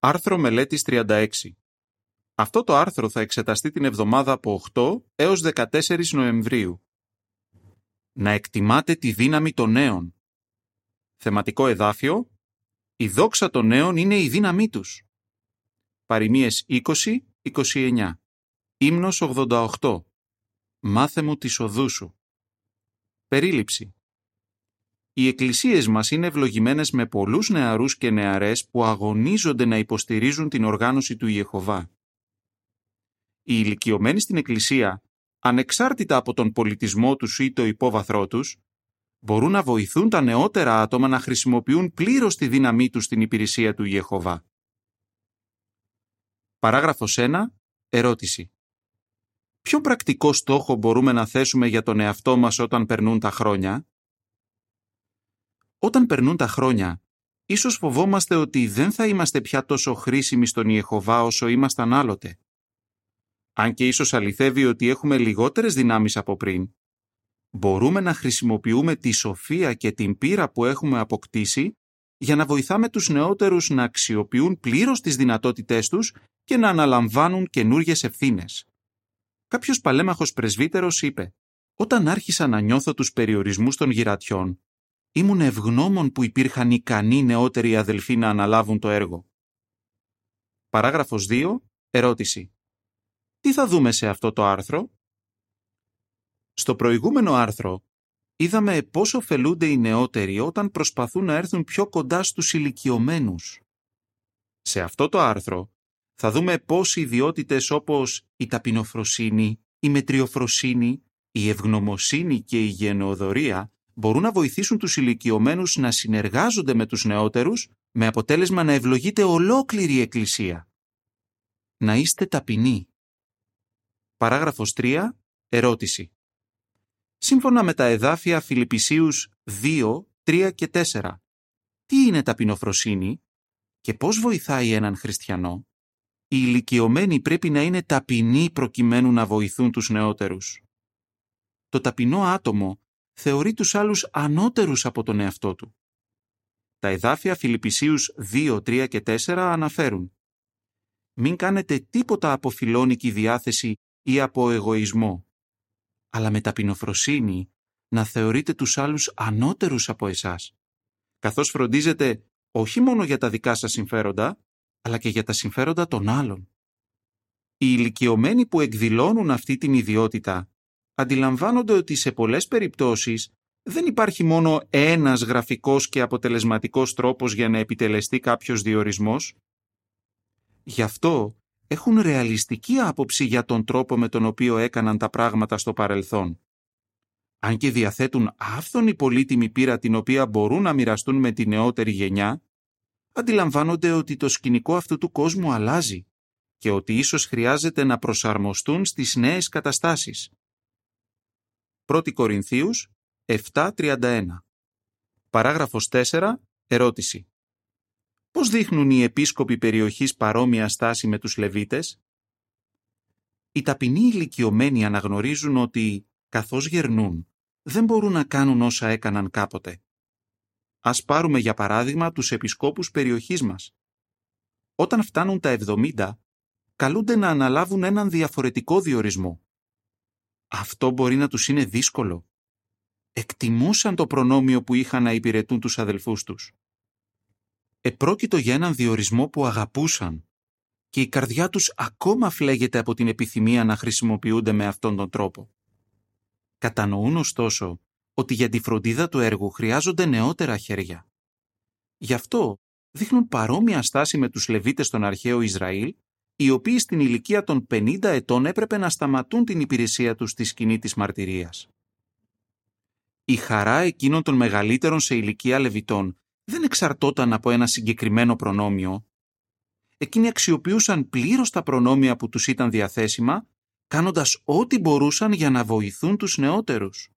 Άρθρο μελέτης 36. Αυτό το άρθρο θα εξεταστεί την εβδομάδα από 8 έως 14 Νοεμβρίου. Να εκτιμάτε τη δύναμη των νέων. Θεματικό εδάφιο «Η δόξα των νέων είναι η δύναμή τους». Παριμίες 20-29. Ύμνος 88. Μάθε μου τη οδούς σου. Περίληψη. Οι εκκλησίες μας είναι ευλογημένες με πολλούς νεαρούς και νεαρές που αγωνίζονται να υποστηρίζουν την οργάνωση του Ιεχωβά. Οι ηλικιωμένοι στην εκκλησία, ανεξάρτητα από τον πολιτισμό τους ή το υπόβαθρό τους, μπορούν να βοηθούν τα νεότερα άτομα να χρησιμοποιούν πλήρως τη δύναμή τους στην υπηρεσία του Ιεχωβά. Παράγραφος 1. Ερώτηση. Ποιο πρακτικό στόχο μπορούμε να θέσουμε για τον εαυτό μας όταν περνούν τα χρόνια; Όταν περνούν τα χρόνια, ίσως φοβόμαστε ότι δεν θα είμαστε πια τόσο χρήσιμοι στον Ιεχωβά όσο ήμασταν άλλοτε. Αν και ίσως αληθεύει ότι έχουμε λιγότερες δυνάμεις από πριν, μπορούμε να χρησιμοποιούμε τη σοφία και την πείρα που έχουμε αποκτήσει για να βοηθάμε τους νεότερους να αξιοποιούν πλήρως τις δυνατότητές τους και να αναλαμβάνουν καινούριε ευθύνες. Κάποιος παλέμαχος πρεσβύτερος είπε «Όταν άρχισα να νιώθω τους περιορισμούς των γυρατιών, ήμουν ευγνώμων που υπήρχαν ικανοί νεότεροι αδελφοί να αναλάβουν το έργο. Παράγραφος 2. Ερώτηση. Τι θα δούμε σε αυτό το άρθρο; Στο προηγούμενο άρθρο είδαμε πώς ωφελούνται οι νεότεροι όταν προσπαθούν να έρθουν πιο κοντά στους ηλικιωμένους. Σε αυτό το άρθρο θα δούμε πώς οι ιδιότητες όπως η ταπεινοφροσύνη, η μετριοφροσύνη, η ευγνωμοσύνη και η γενεοδορία μπορούν να βοηθήσουν τους ηλικιωμένους να συνεργάζονται με τους νεότερους με αποτέλεσμα να ευλογείται ολόκληρη η Εκκλησία. Να είστε ταπεινοί. Παράγραφος 3. Ερώτηση. Σύμφωνα με τα εδάφια Φιλιππισίους 2, 3 και 4, τι είναι ταπεινοφροσύνη και πώς βοηθάει έναν χριστιανό; Οι ηλικιωμένοι πρέπει να είναι ταπεινοί προκειμένου να βοηθούν τους νεότερους. Το ταπεινό άτομο θεωρεί τους άλλους ανώτερους από τον εαυτό του. Τα εδάφια Φιλιππισίους 2, 3 και 4 αναφέρουν «Μην κάνετε τίποτα από φιλόνικη διάθεση ή από εγωισμό, αλλά με ταπεινοφροσύνη να θεωρείτε τους άλλους ανώτερους από εσάς, καθώς φροντίζετε όχι μόνο για τα δικά σας συμφέροντα, αλλά και για τα συμφέροντα των άλλων. Οι ηλικιωμένοι που εκδηλώνουν αυτή την ιδιότητα αντιλαμβάνονται ότι σε πολλές περιπτώσεις δεν υπάρχει μόνο ένας γραφικός και αποτελεσματικός τρόπος για να επιτελεστεί κάποιος διορισμός. Γι' αυτό έχουν ρεαλιστική άποψη για τον τρόπο με τον οποίο έκαναν τα πράγματα στο παρελθόν. Αν και διαθέτουν άφθονη πολύτιμη πείρα την οποία μπορούν να μοιραστούν με τη νεότερη γενιά, αντιλαμβάνονται ότι το σκηνικό αυτού του κόσμου αλλάζει και ότι ίσως χρειάζεται να προσαρμοστούν στις νέες καταστάσεις. 1 Κορινθίους 7.31 Παράγραφος 4. Ερώτηση. Πώς δείχνουν οι επίσκοποι περιοχής παρόμοια στάση με τους Λεβίτες; Οι ταπεινοί ηλικιωμένοι αναγνωρίζουν ότι, καθώς γερνούν, δεν μπορούν να κάνουν όσα έκαναν κάποτε. Ας πάρουμε για παράδειγμα τους επισκόπους περιοχής μας. Όταν φτάνουν τα 70, καλούνται να αναλάβουν έναν διαφορετικό διορισμό. Αυτό μπορεί να τους είναι δύσκολο. Εκτιμούσαν το προνόμιο που είχαν να υπηρετούν τους αδελφούς τους. Επρόκειτο για έναν διορισμό που αγαπούσαν και η καρδιά τους ακόμα φλέγεται από την επιθυμία να χρησιμοποιούνται με αυτόν τον τρόπο. Κατανοούν ωστόσο ότι για τη φροντίδα του έργου χρειάζονται νεότερα χέρια. Γι' αυτό δείχνουν παρόμοια στάση με τους Λεβίτες των αρχαίο Ισραήλ, οι οποίοι στην ηλικία των 50 ετών έπρεπε να σταματούν την υπηρεσία τους στη σκηνή της μαρτυρίας. Η χαρά εκείνων των μεγαλύτερων σε ηλικία Λεβιτών δεν εξαρτόταν από ένα συγκεκριμένο προνόμιο. Εκείνοι αξιοποιούσαν πλήρως τα προνόμια που τους ήταν διαθέσιμα, κάνοντας ό,τι μπορούσαν για να βοηθούν τους νεότερους.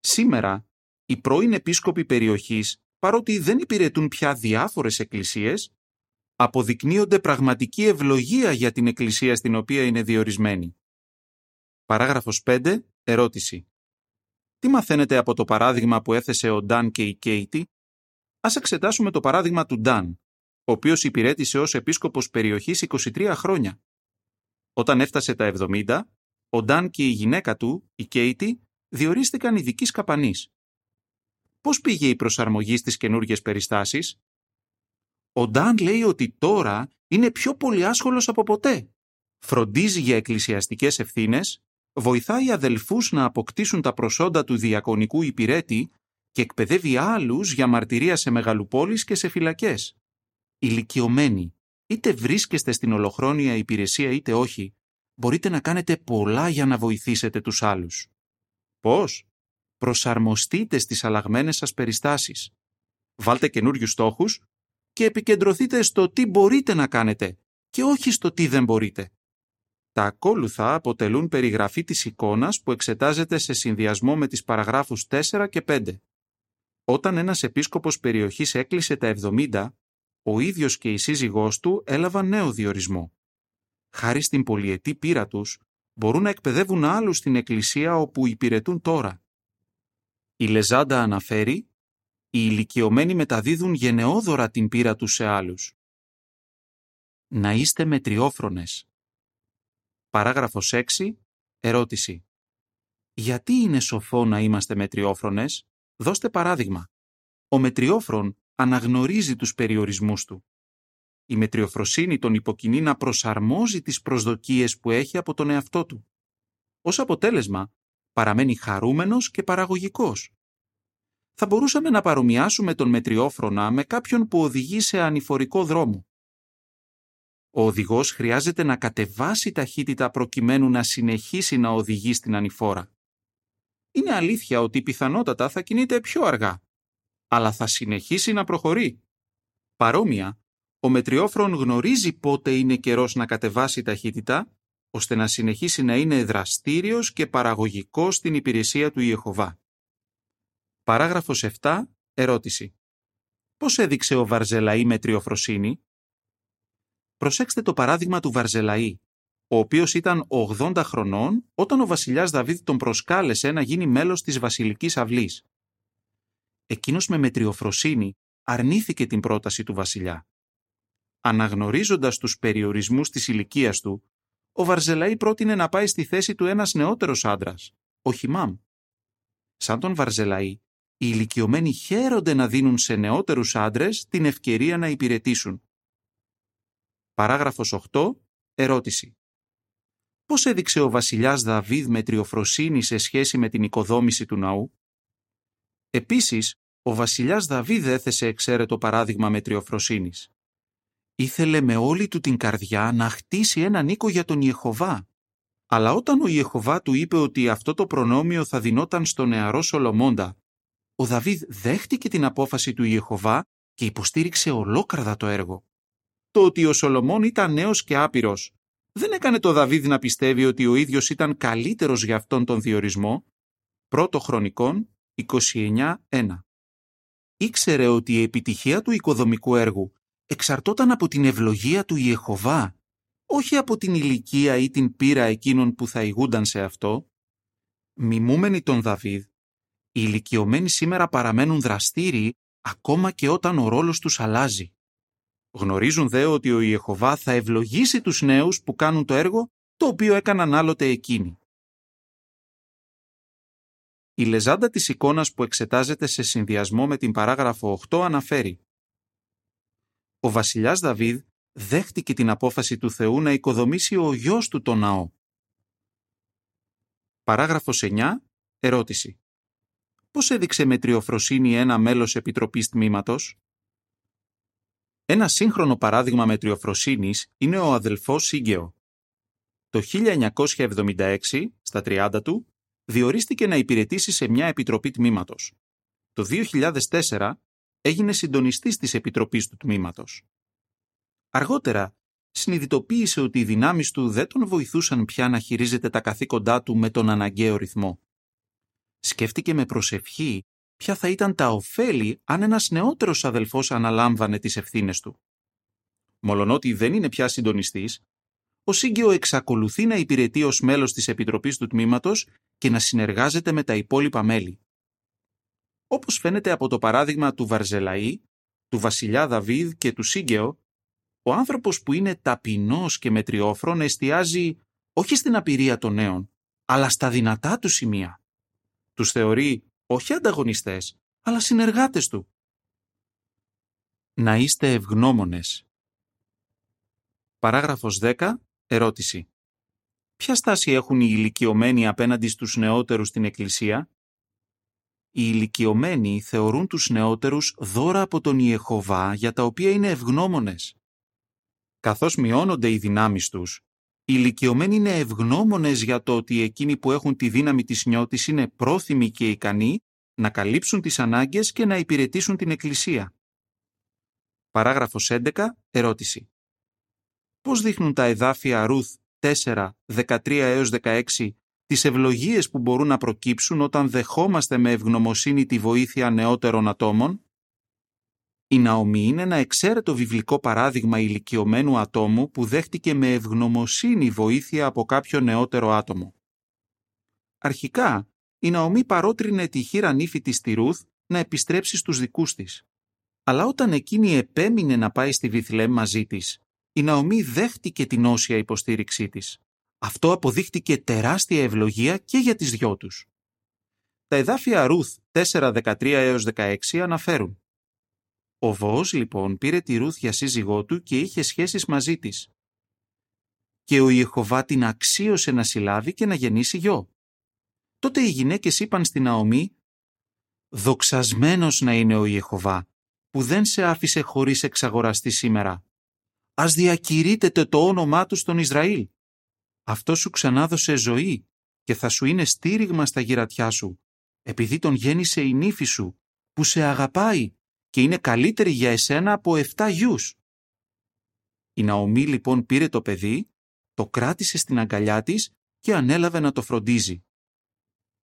Σήμερα, οι πρώην επίσκοποι περιοχής, παρότι δεν υπηρετούν πια διάφορες εκκλησίες, αποδεικνύονται πραγματική ευλογία για την εκκλησία στην οποία είναι διορισμένοι. Παράγραφος 5. Ερώτηση. Τι μαθαίνετε από το παράδειγμα που έθεσε ο Νταν και η Κέιτι; Ας εξετάσουμε το παράδειγμα του Νταν. ο οποίος υπηρέτησε ως επίσκοπος περιοχής 23 χρόνια. Όταν έφτασε τα 70, ο Νταν και η γυναίκα του, η Κέιτι, διορίστηκαν ειδικοί καπανής. Πώς πήγε η προσαρμογή στις καινούργιες περιστάσεις; Ο Νταν λέει ότι τώρα είναι πιο πολύ άσχολος από ποτέ. Φροντίζει για εκκλησιαστικές ευθύνες, βοηθάει αδελφούς να αποκτήσουν τα προσόντα του διακονικού υπηρέτη και εκπαιδεύει άλλους για μαρτυρία σε μεγαλοπόλεις και σε φυλακές. Ηλικιωμένοι, είτε βρίσκεστε στην ολοχρόνια υπηρεσία είτε όχι, μπορείτε να κάνετε πολλά για να βοηθήσετε τους άλλους. Πώς; Προσαρμοστείτε στις αλλαγμένες σας περιστάσεις. Βάλτε καινούριους στόχους και επικεντρωθείτε στο τι μπορείτε να κάνετε και όχι στο τι δεν μπορείτε. Τα ακόλουθα αποτελούν περιγραφή της εικόνας που εξετάζεται σε συνδυασμό με τις παραγράφους 4 και 5. Όταν ένας επίσκοπος περιοχής έκλεισε τα 70, ο ίδιος και η σύζυγός του έλαβαν νέο διορισμό. Χάρη στην πολυετή πείρα τους, μπορούν να εκπαιδεύουν άλλους στην εκκλησία όπου υπηρετούν τώρα. Η Λεζάντα αναφέρει «Οι ηλικιωμένοι μεταδίδουν γενναιόδωρα την πείρα τους σε άλλους». Να είστε μετριόφρονες. Παράγραφος 6. Ερώτηση. Γιατί είναι σοφό να είμαστε μετριόφρονες; Δώστε παράδειγμα. Ο μετριόφρον αναγνωρίζει τους περιορισμούς του. Η μετριοφροσύνη τον υποκινεί να προσαρμόζει τις προσδοκίες που έχει από τον εαυτό του. Ως αποτέλεσμα, παραμένει χαρούμενος και παραγωγικός. Θα μπορούσαμε να παρομοιάσουμε τον μετριόφρονα με κάποιον που οδηγεί σε ανηφορικό δρόμο. Ο οδηγός χρειάζεται να κατεβάσει ταχύτητα προκειμένου να συνεχίσει να οδηγεί στην ανηφόρα. Είναι αλήθεια ότι πιθανότατα θα κινείται πιο αργά, αλλά θα συνεχίσει να προχωρεί. Παρόμοια, ο μετριόφρον γνωρίζει πότε είναι καιρός να κατεβάσει ταχύτητα, ώστε να συνεχίσει να είναι δραστήριος και παραγωγικός στην υπηρεσία του Ιεχωβά. Παράγραφος 7. Ερώτηση. Πώς έδειξε ο Βαρζελαή μετριοφροσύνη; Προσέξτε το παράδειγμα του Βαρζελαή, ο οποίος ήταν 80 χρονών όταν ο βασιλιάς Δαβίδ τον προσκάλεσε να γίνει μέλος της βασιλικής αυλής. Εκείνος με μετριοφροσύνη αρνήθηκε την πρόταση του βασιλιά. Αναγνωρίζοντας τους περιορισμούς της ηλικίας του, ο Βαρζελαή πρότεινε να πάει στη θέση του ένας νεότερος άντρας, ο Χιμάμ. Σαν τον Βαρζελαή, οι ηλικιωμένοι χαίρονται να δίνουν σε νεότερους άντρες την ευκαιρία να υπηρετήσουν. Παράγραφος 8. Ερώτηση. Πώς έδειξε ο βασιλιάς Δαβίδ με τριοφροσύνη σε σχέση με την οικοδόμηση του ναού; Επίσης, ο βασιλιάς Δαβίδ έθεσε εξαίρετο παράδειγμα μετριοφροσύνης. Ήθελε με όλη του την καρδιά να χτίσει έναν οίκο για τον Ιεχωβά. Αλλά όταν ο Ιεχωβά του είπε ότι αυτό το προνόμιο θα δινόταν στο νεαρό Σολομώντα, ο Δαβίδ δέχτηκε την απόφαση του Ιεχωβά και υποστήριξε ολόκαρδα το έργο. Το ότι ο Σολομών ήταν νέος και άπειρος δεν έκανε το Δαβίδ να πιστεύει ότι ο ίδιος ήταν καλύτερος για αυτόν τον διορισμό; Πρώτο χρονικών 29.1 Ήξερε ότι η επιτυχία του οικοδομικού έργου εξαρτόταν από την ευλογία του Ιεχωβά, όχι από την ηλικία ή την πείρα εκείνων που θα ηγούνταν σε αυτό; Μιμούμενοι τον Δαβίδ, οι ηλικιωμένοι σήμερα παραμένουν δραστήριοι ακόμα και όταν ο ρόλος τους αλλάζει. Γνωρίζουν δε ότι ο Ιεχωβά θα ευλογήσει τους νέους που κάνουν το έργο το οποίο έκαναν άλλοτε εκείνοι. Η λεζάντα της εικόνας που εξετάζεται σε συνδυασμό με την παράγραφο 8 αναφέρει ο βασιλιάς Δαβίδ δέχτηκε την απόφαση του Θεού να οικοδομήσει ο γιος του το ναό. Παράγραφος 9. Ερώτηση. Πώς έδειξε με τριοφροσύνη ένα μέλος επιτροπής τμήματος; Ένα σύγχρονο παράδειγμα μετριοφροσύνης είναι ο αδελφός Σίγκαιο. Το 1976, στα 30 του, διορίστηκε να υπηρετήσει σε μια επιτροπή τμήματος. Το 2004 έγινε συντονιστής της επιτροπής του τμήματος. Αργότερα, συνειδητοποίησε ότι οι δυνάμεις του δεν τον βοηθούσαν πια να χειρίζεται τα καθήκοντά του με τον αναγκαίο ρυθμό. Σκέφτηκε με προσευχή ποια θα ήταν τα ωφέλη αν ένας νεότερος αδελφός αναλάμβανε τις ευθύνες του. Μολονότι δεν είναι πια συντονιστής, ο Σίγκαιο εξακολουθεί να υπηρετεί ως μέλος της Επιτροπής του Τμήματος και να συνεργάζεται με τα υπόλοιπα μέλη. Όπως φαίνεται από το παράδειγμα του Βαρζελαή, του βασιλιά Δαβίδ και του Σύγκαιο, ο άνθρωπος που είναι ταπεινός και μετριόφρον εστιάζει όχι στην απειρία των νέων, αλλά στα δυνατά του σημεία. Τους θεωρεί όχι ανταγωνιστές, αλλά συνεργάτες του. Να είστε ευγνώμονες. Παράγραφος 10. Ερώτηση. Ποια στάση έχουν οι ηλικιωμένοι απέναντι στους νεότερους στην Εκκλησία; Οι ηλικιωμένοι θεωρούν τους νεότερους δώρα από τον Ιεχωβά για τα οποία είναι ευγνώμονες. Καθώς μειώνονται οι δυνάμεις τους, οι ηλικιωμένοι είναι ευγνώμονες για το ότι εκείνοι που έχουν τη δύναμη της νιώτης είναι πρόθυμοι και ικανοί να καλύψουν τις ανάγκες και να υπηρετήσουν την Εκκλησία. Παράγραφος 11. Ερώτηση. Πώς δείχνουν τα εδάφια Ρουθ 4, 13 έως 16 τις ευλογίες που μπορούν να προκύψουν όταν δεχόμαστε με ευγνωμοσύνη τη βοήθεια νεότερων ατόμων; Η Ναομή είναι ένα εξαίρετο βιβλικό παράδειγμα ηλικιωμένου ατόμου που δέχτηκε με ευγνωμοσύνη βοήθεια από κάποιο νεότερο άτομο. Αρχικά, η Ναομή παρότρινε τη χείρα νύφη της στη Ρούθ να επιστρέψει στους δικούς της. Αλλά όταν εκείνη επέμεινε να πάει στη Βιθλέμ μαζί της, η Ναομή δέχτηκε την όσια υποστήριξή της. Αυτό αποδείχτηκε τεράστια ευλογία και για τις δυο τους. Τα εδάφια Ρούθ 4.13 έως 16 αναφέρουν Ο Βόος λοιπόν πήρε τη Ρούθ για σύζυγό του και είχε σχέσεις μαζί της. Και ο Ιεχωβά την αξίωσε να συλλάβει και να γεννήσει γιο. Τότε οι γυναίκες είπαν στην Ναομή «Δοξασμένος να είναι ο Ιεχωβά, που δεν σε άφησε χωρίς εξαγοραστή σήμερα. Ας διακηρύτεται το όνομά του στον Ισραήλ. Αυτό σου ξανάδωσε ζωή και θα σου είναι στήριγμα στα γυρατιά σου, επειδή τον γέννησε η νύφη σου, που σε αγαπάει και είναι καλύτερη για εσένα από 7 γιους. Η Ναομή λοιπόν πήρε το παιδί, το κράτησε στην αγκαλιά της και ανέλαβε να το φροντίζει.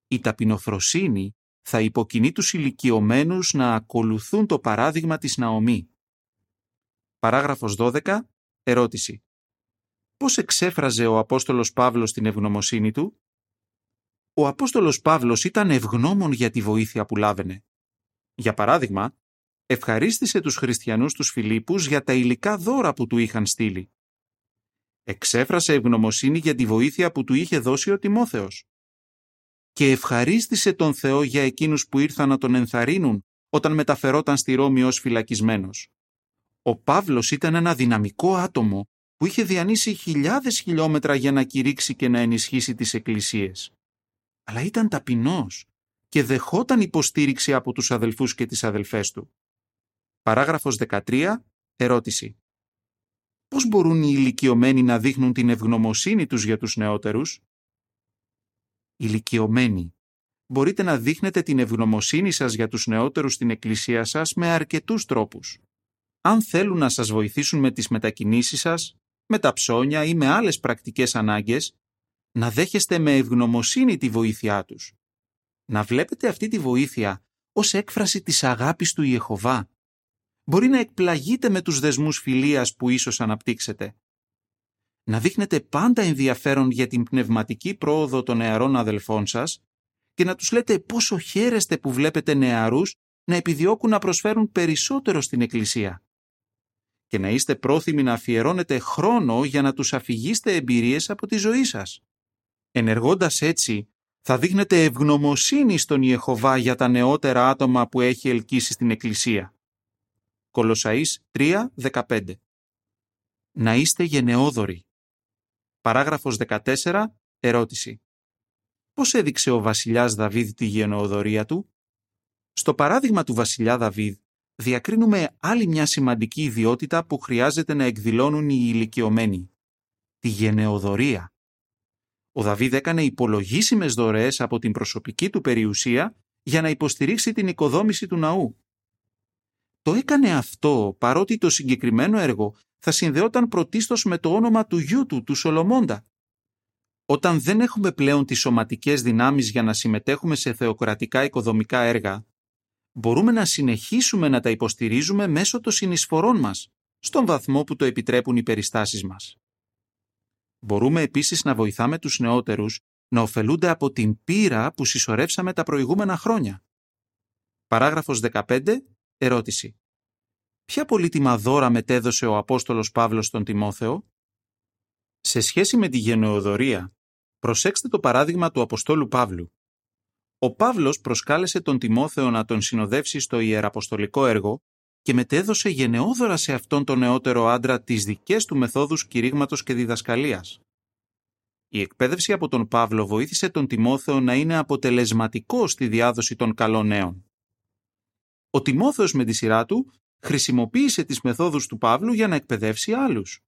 Η ταπεινοφροσύνη θα υποκινεί τους ηλικιωμένους να ακολουθούν το παράδειγμα της Ναομή. Παράγραφος 12. Ερώτηση. Πώς εξέφραζε ο Απόστολος Παύλος την ευγνωμοσύνη του; Ο Απόστολος Παύλος ήταν ευγνώμων για τη βοήθεια που λάβαινε. Για παράδειγμα, ευχαρίστησε τους χριστιανούς τους Φιλίππους για τα υλικά δώρα που του είχαν στείλει. Εξέφρασε ευγνωμοσύνη για τη βοήθεια που του είχε δώσει ο Τιμόθεος. Και ευχαρίστησε τον Θεό για εκείνους που ήρθαν να τον ενθαρρύνουν όταν μεταφερόταν στη Ρώμη ως φυλακισμένος. Ο Παύλος ήταν ένα δυναμικό άτομο που είχε διανύσει χιλιάδες χιλιόμετρα για να κηρύξει και να ενισχύσει τις εκκλησίες. Αλλά ήταν ταπεινός και δεχόταν υποστήριξη από τους αδελφούς και τις αδελφές του. Παράγραφος 13. Ερώτηση. Πώς μπορούν οι ηλικιωμένοι να δείχνουν την ευγνωμοσύνη τους για τους νεότερους; Ηλικιωμένοι. Μπορείτε να δείχνετε την ευγνωμοσύνη σας για τους νεότερους στην εκκλησία σας με αρκετούς τρόπους αν θέλουν να σας βοηθήσουν με τις μετακινήσεις σας, με τα ψώνια ή με άλλες πρακτικές ανάγκες, να δέχεστε με ευγνωμοσύνη τη βοήθειά τους. Να βλέπετε αυτή τη βοήθεια ως έκφραση της αγάπης του Ιεχωβά. Μπορεί να εκπλαγείτε με τους δεσμούς φιλίας που ίσως αναπτύξετε. Να δείχνετε πάντα ενδιαφέρον για την πνευματική πρόοδο των νεαρών αδελφών σας και να τους λέτε πόσο χαίρεστε που βλέπετε νεαρούς να επιδιώκουν να προσφέρουν περισσότερο στην Εκκλησία και να είστε πρόθυμοι να αφιερώνετε χρόνο για να τους αφηγήσετε εμπειρίες από τη ζωή σας. Ενεργώντας έτσι, θα δείχνετε ευγνωμοσύνη στον Ιεχωβά για τα νεότερα άτομα που έχει ελκύσει στην Εκκλησία. Κολοσαΐς 3.15 Να είστε γενναιόδοροι. Παράγραφος 14. Ερώτηση. Πώς έδειξε ο βασιλιάς Δαβίδ τη γενναιοδορία του; Στο παράδειγμα του βασιλιά Δαβίδ, διακρίνουμε άλλη μια σημαντική ιδιότητα που χρειάζεται να εκδηλώνουν οι ηλικιωμένοι. Τη γενεοδορία. Ο Δαβίδ έκανε υπολογίσιμες δωρεές από την προσωπική του περιουσία για να υποστηρίξει την οικοδόμηση του ναού. Το έκανε αυτό παρότι το συγκεκριμένο έργο θα συνδεόταν πρωτίστως με το όνομα του γιού του, του Σολομώντα. Όταν δεν έχουμε πλέον τις σωματικές δυνάμεις για να συμμετέχουμε σε θεοκρατικά οικοδομικά έργα, μπορούμε να συνεχίσουμε να τα υποστηρίζουμε μέσω των συνεισφορών μας, στον βαθμό που το επιτρέπουν οι περιστάσεις μας. Μπορούμε επίσης να βοηθάμε τους νεότερους να ωφελούνται από την πείρα που συσσωρεύσαμε τα προηγούμενα χρόνια. Παράγραφος 15. Ερώτηση. ποια πολύτιμα δώρα μετέδωσε ο Απόστολος Παύλος στον Τιμόθεο; Σε σχέση με τη γενεοδορία, προσέξτε το παράδειγμα του Αποστόλου Παύλου. Ο Παύλος προσκάλεσε τον Τιμόθεο να τον συνοδεύσει στο ιεραποστολικό έργο και μετέδωσε γενναιόδωρα σε αυτόν τον νεότερο άντρα τις δικές του μεθόδους κηρύγματος και διδασκαλίας. Η εκπαίδευση από τον Παύλο βοήθησε τον Τιμόθεο να είναι αποτελεσματικό στη διάδοση των καλών νέων. Ο Τιμόθεος με τη σειρά του χρησιμοποίησε τις μεθόδους του Παύλου για να εκπαιδεύσει άλλους.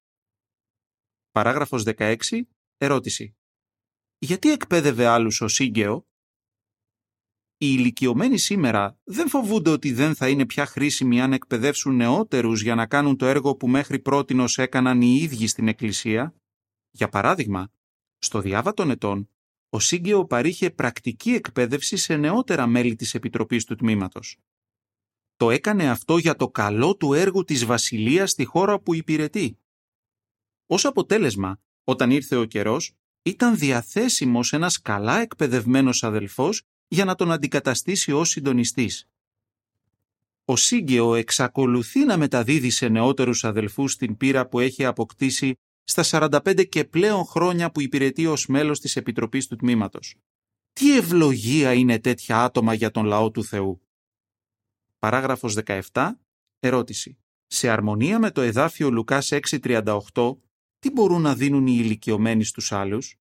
Παράγραφος 16. Ερώτηση. Γιατί εκπαίδευε άλλους ο Σύγκαιο; Οι ηλικιωμένοι σήμερα δεν φοβούνται ότι δεν θα είναι πια χρήσιμοι αν εκπαιδεύσουν νεότερους για να κάνουν το έργο που μέχρι πρότινος έκαναν οι ίδιοι στην Εκκλησία; Για παράδειγμα, στο διάβα των ετών, ο Σύγκαιο παρήχε πρακτική εκπαίδευση σε νεότερα μέλη της Επιτροπής του Τμήματος. Το έκανε αυτό για το καλό του έργου της Βασιλείας στη χώρα που υπηρετεί. Ως αποτέλεσμα, όταν ήρθε ο καιρός, ήταν διαθέσιμος ένας καλά εκπαιδευμένος αδελφός για να τον αντικαταστήσει ως συντονιστής. Ο Σύγκαιο εξακολουθεί να μεταδίδει σε νεότερους αδελφούς την πείρα που έχει αποκτήσει στα 45 και πλέον χρόνια που υπηρετεί ως μέλος της Επιτροπής του Τμήματος. Τι ευλογία είναι τέτοια άτομα για τον λαό του Θεού. Παράγραφος 17. Ερώτηση. Σε αρμονία με το εδάφιο Λουκάς 6.38, τι μπορούν να δίνουν οι ηλικιωμένοι στους άλλους;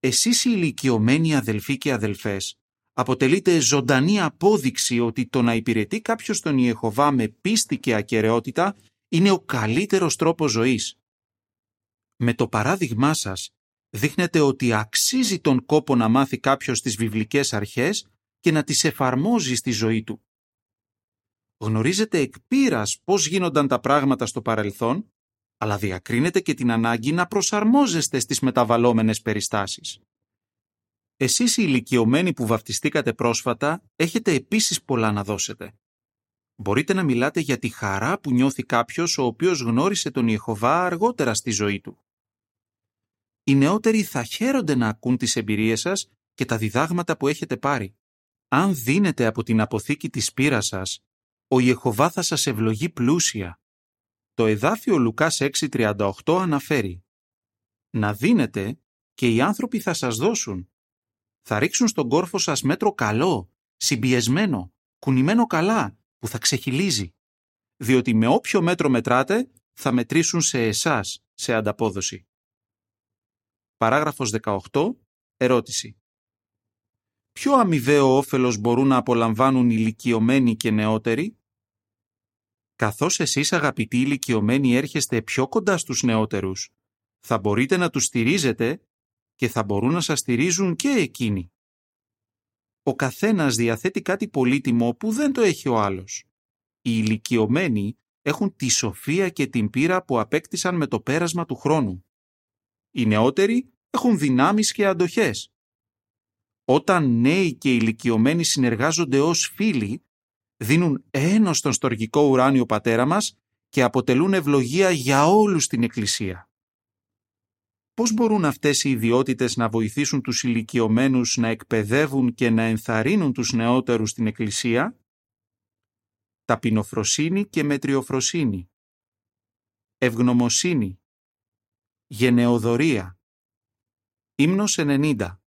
Εσείς οι ηλικιωμένοι αδελφοί και αδελφές, αποτελείτε ζωντανή απόδειξη ότι το να υπηρετεί κάποιος τον Ιεχωβά με πίστη και ακαιρεότητα είναι ο καλύτερος τρόπος ζωής. Με το παράδειγμά σας δείχνετε ότι αξίζει τον κόπο να μάθει κάποιος τις βιβλικές αρχές και να τις εφαρμόζει στη ζωή του. Γνωρίζετε εκ πείρας πώς γίνονταν τα πράγματα στο παρελθόν, αλλά διακρίνετε και την ανάγκη να προσαρμόζεστε στις μεταβαλλόμενες περιστάσεις. Εσείς οι ηλικιωμένοι που βαφτιστήκατε πρόσφατα έχετε επίσης πολλά να δώσετε. Μπορείτε να μιλάτε για τη χαρά που νιώθει κάποιος ο οποίος γνώρισε τον Ιεχωβά αργότερα στη ζωή του οι νεότεροι θα χαίρονται να ακούν τις εμπειρίες σας και τα διδάγματα που έχετε πάρει. Αν δίνετε από την αποθήκη της πείρας σας, ο Ιεχωβά θα σας ευλογεί πλούσια. Το εδάφιο Λουκάς 6.38 αναφέρει «Να δίνετε και οι άνθρωποι θα σας δώσουν. Θα ρίξουν στον κόρφο σας μέτρο καλό, συμπιεσμένο, κουνημένο καλά, που θα ξεχυλίζει. Διότι με όποιο μέτρο μετράτε, θα μετρήσουν σε εσάς σε ανταπόδοση. Παράγραφος 18. Ερώτηση. Ποιο αμοιβαίο όφελος μπορούν να απολαμβάνουν ηλικιωμένοι και νεότεροι; Καθώς εσείς αγαπητοί ηλικιωμένοι έρχεστε πιο κοντά στους νεότερους, θα μπορείτε να τους στηρίζετε και θα μπορούν να σας στηρίζουν και εκείνοι. Ο καθένας διαθέτει κάτι πολύτιμο που δεν το έχει ο άλλος. Οι ηλικιωμένοι έχουν τη σοφία και την πείρα που απέκτησαν με το πέρασμα του χρόνου. Οι νεότεροι έχουν δυνάμεις και αντοχές. Όταν νέοι και ηλικιωμένοι συνεργάζονται ως φίλοι, δίνουν ένος στον στοργικό ουράνιο πατέρα μας και αποτελούν ευλογία για όλους την Εκκλησία. Πώς μπορούν αυτές οι ιδιότητες να βοηθήσουν τους ηλικιωμένους να εκπαιδεύουν και να ενθαρρύνουν τους νεότερους στην Εκκλησία; Ταπεινοφροσύνη και μετριοφροσύνη. Ευγνωμοσύνη γενεοδορία. Ύμνος 90.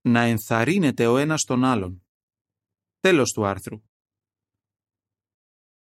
Να ενθαρρύνεται ο ένας τον άλλον. Τέλος του άρθρου.